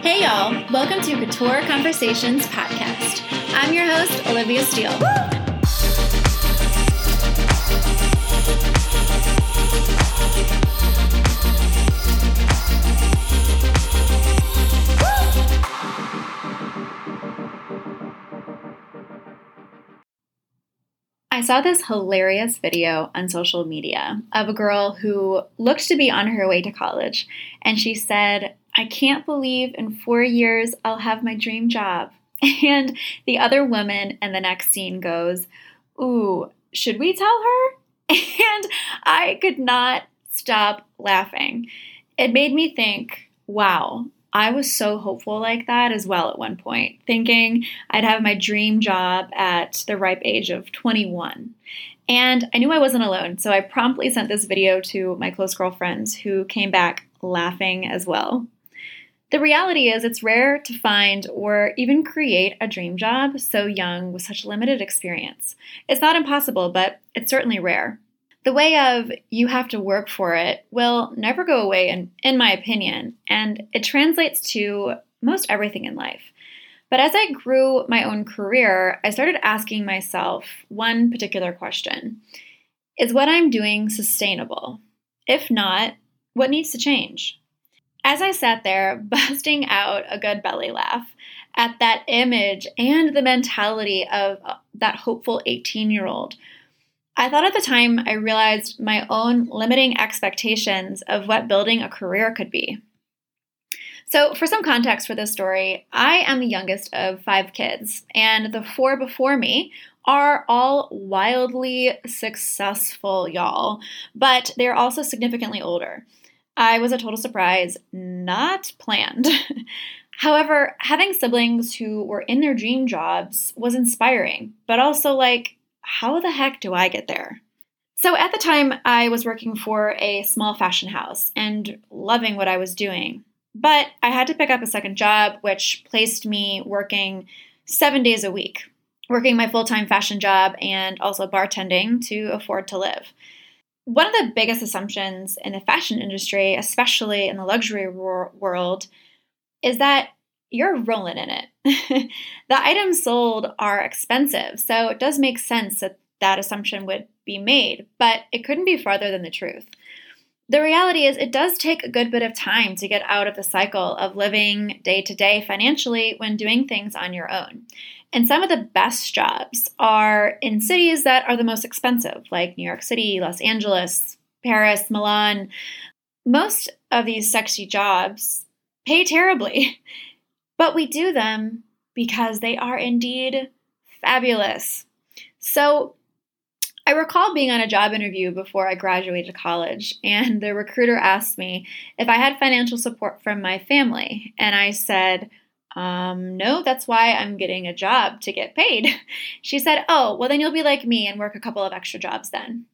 Hey, y'all. Welcome to Couture Conversations podcast. I'm your host, Olivia Steele. I saw this hilarious video on social media of a girl who looked to be on her way to college, and she said, I can't believe in four years I'll have my dream job. And the other woman in the next scene goes, Ooh, should we tell her? And I could not stop laughing. It made me think, wow, I was so hopeful like that as well at one point, thinking I'd have my dream job at the ripe age of 21. And I knew I wasn't alone, so I promptly sent this video to my close girlfriends who came back laughing as well. The reality is, it's rare to find or even create a dream job so young with such limited experience. It's not impossible, but it's certainly rare. The way of you have to work for it will never go away, in, in my opinion, and it translates to most everything in life. But as I grew my own career, I started asking myself one particular question Is what I'm doing sustainable? If not, what needs to change? As I sat there, busting out a good belly laugh at that image and the mentality of uh, that hopeful 18 year old I thought at the time I realized my own limiting expectations of what building a career could be. So, for some context for this story, I am the youngest of five kids, and the four before me are all wildly successful, y'all, but they're also significantly older. I was a total surprise, not planned. However, having siblings who were in their dream jobs was inspiring, but also like how the heck do I get there? So at the time, I was working for a small fashion house and loving what I was doing. But I had to pick up a second job, which placed me working seven days a week, working my full time fashion job and also bartending to afford to live. One of the biggest assumptions in the fashion industry, especially in the luxury world, is that you're rolling in it. the items sold are expensive, so it does make sense that that assumption would be made, but it couldn't be farther than the truth. The reality is, it does take a good bit of time to get out of the cycle of living day to day financially when doing things on your own. And some of the best jobs are in cities that are the most expensive, like New York City, Los Angeles, Paris, Milan. Most of these sexy jobs pay terribly. but we do them because they are indeed fabulous. So, I recall being on a job interview before I graduated college, and the recruiter asked me if I had financial support from my family. And I said, um, no, that's why I'm getting a job to get paid. She said, oh, well, then you'll be like me and work a couple of extra jobs then.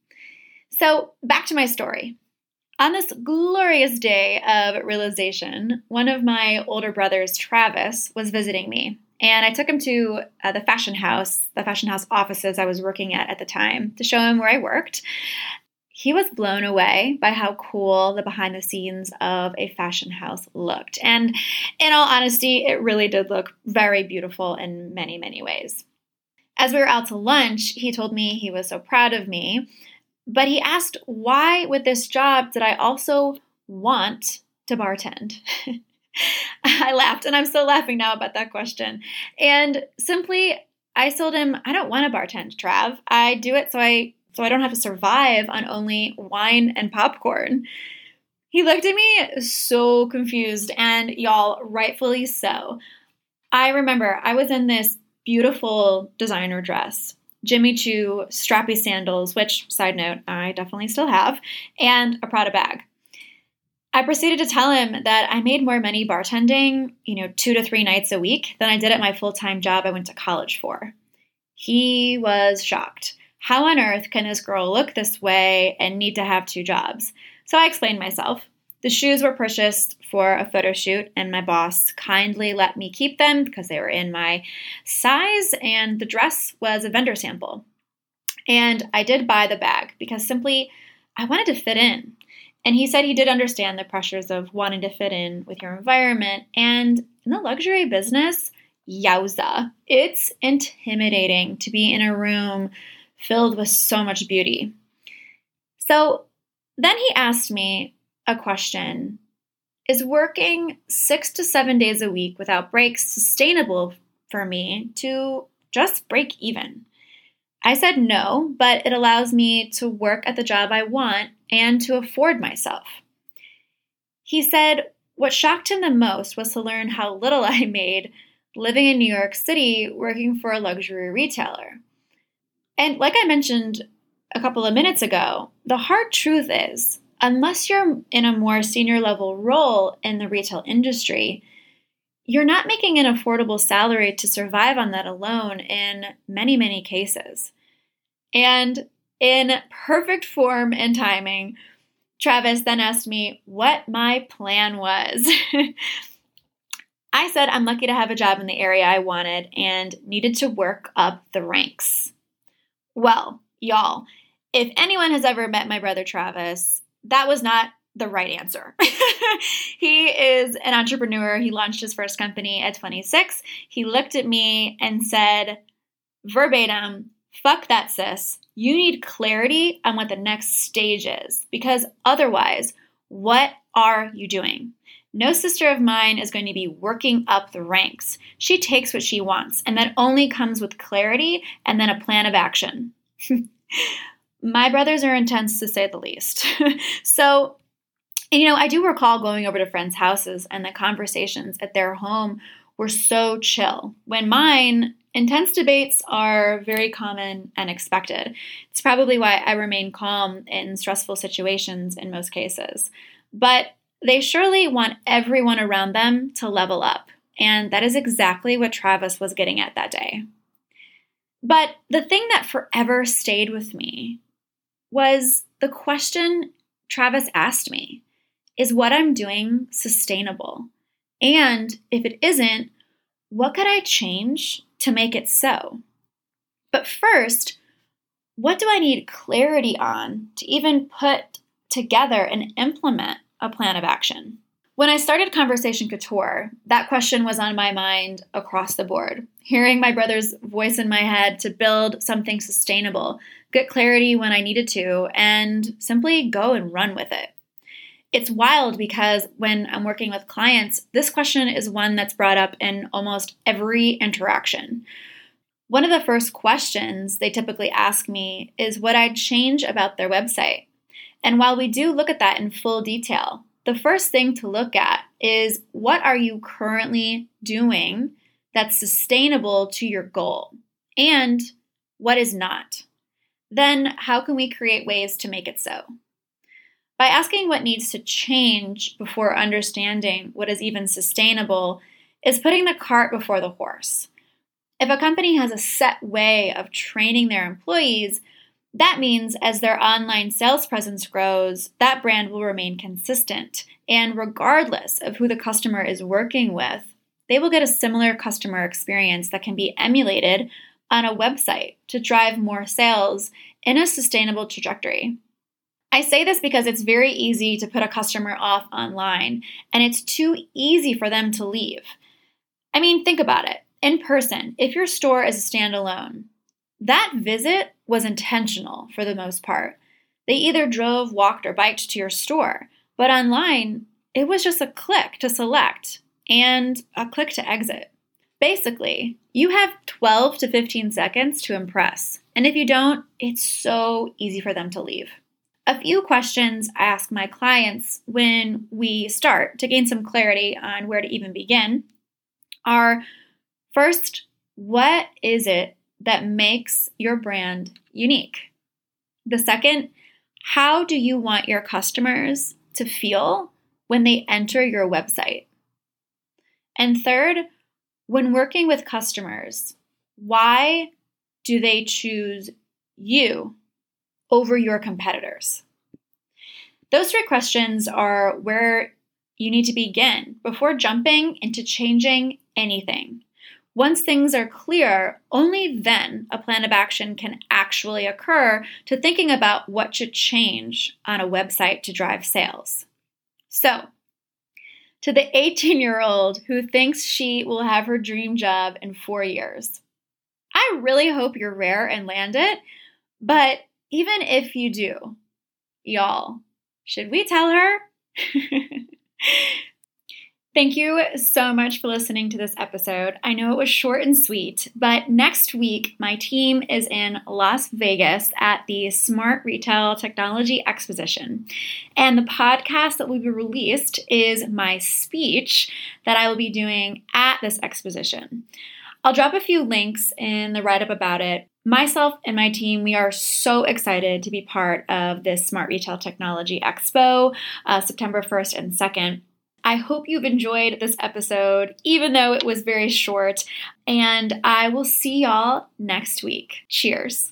So, back to my story. On this glorious day of realization, one of my older brothers, Travis, was visiting me. And I took him to uh, the fashion house, the fashion house offices I was working at at the time, to show him where I worked. He was blown away by how cool the behind the scenes of a fashion house looked. And in all honesty, it really did look very beautiful in many, many ways. As we were out to lunch, he told me he was so proud of me but he asked, why with this job did I also want to bartend? I laughed, and I'm still laughing now about that question. And simply, I told him, I don't want to bartend, Trav. I do it so I so I don't have to survive on only wine and popcorn. He looked at me so confused, and y'all, rightfully so. I remember I was in this beautiful designer dress Jimmy Choo strappy sandals, which, side note, I definitely still have, and a Prada bag. I proceeded to tell him that I made more money bartending, you know, two to three nights a week than I did at my full time job I went to college for. He was shocked. How on earth can this girl look this way and need to have two jobs? So I explained myself. The shoes were purchased for a photo shoot, and my boss kindly let me keep them because they were in my size, and the dress was a vendor sample. And I did buy the bag because simply I wanted to fit in. And he said he did understand the pressures of wanting to fit in with your environment. And in the luxury business, yowza, it's intimidating to be in a room filled with so much beauty. So then he asked me a question Is working six to seven days a week without breaks sustainable for me to just break even? I said no, but it allows me to work at the job I want and to afford myself. He said what shocked him the most was to learn how little I made living in New York City working for a luxury retailer. And like I mentioned a couple of minutes ago, the hard truth is unless you're in a more senior level role in the retail industry, you're not making an affordable salary to survive on that alone in many, many cases. And in perfect form and timing, Travis then asked me what my plan was. I said I'm lucky to have a job in the area I wanted and needed to work up the ranks. Well, y'all, if anyone has ever met my brother Travis, that was not the right answer. he is an entrepreneur. He launched his first company at 26. He looked at me and said, verbatim, fuck that, sis. You need clarity on what the next stage is because otherwise, what are you doing? No sister of mine is going to be working up the ranks. She takes what she wants, and that only comes with clarity and then a plan of action. My brothers are intense to say the least. so, you know, I do recall going over to friends' houses and the conversations at their home were so chill. When mine, intense debates are very common and expected. It's probably why I remain calm in stressful situations in most cases. But they surely want everyone around them to level up. And that is exactly what Travis was getting at that day. But the thing that forever stayed with me was the question Travis asked me Is what I'm doing sustainable? And if it isn't, what could I change to make it so? But first, what do I need clarity on to even put together and implement a plan of action? When I started Conversation Couture, that question was on my mind across the board. Hearing my brother's voice in my head to build something sustainable, get clarity when I needed to, and simply go and run with it. It's wild because when I'm working with clients, this question is one that's brought up in almost every interaction. One of the first questions they typically ask me is what I'd change about their website. And while we do look at that in full detail, the first thing to look at is what are you currently doing that's sustainable to your goal and what is not. Then, how can we create ways to make it so? By asking what needs to change before understanding what is even sustainable is putting the cart before the horse. If a company has a set way of training their employees, that means as their online sales presence grows, that brand will remain consistent. And regardless of who the customer is working with, they will get a similar customer experience that can be emulated on a website to drive more sales in a sustainable trajectory. I say this because it's very easy to put a customer off online, and it's too easy for them to leave. I mean, think about it. In person, if your store is a standalone, that visit was intentional for the most part. They either drove, walked, or biked to your store, but online, it was just a click to select and a click to exit. Basically, you have 12 to 15 seconds to impress, and if you don't, it's so easy for them to leave. A few questions I ask my clients when we start to gain some clarity on where to even begin are first, what is it that makes your brand unique? The second, how do you want your customers to feel when they enter your website? And third, when working with customers, why do they choose you over your competitors? Those three questions are where you need to begin before jumping into changing anything. Once things are clear, only then a plan of action can actually occur to thinking about what should change on a website to drive sales. So, to the 18 year old who thinks she will have her dream job in four years, I really hope you're rare and land it, but even if you do, y'all, should we tell her? Thank you so much for listening to this episode. I know it was short and sweet, but next week, my team is in Las Vegas at the Smart Retail Technology Exposition. And the podcast that will be released is my speech that I will be doing at this exposition. I'll drop a few links in the write up about it. Myself and my team, we are so excited to be part of this Smart Retail Technology Expo, uh, September 1st and 2nd. I hope you've enjoyed this episode, even though it was very short. And I will see y'all next week. Cheers.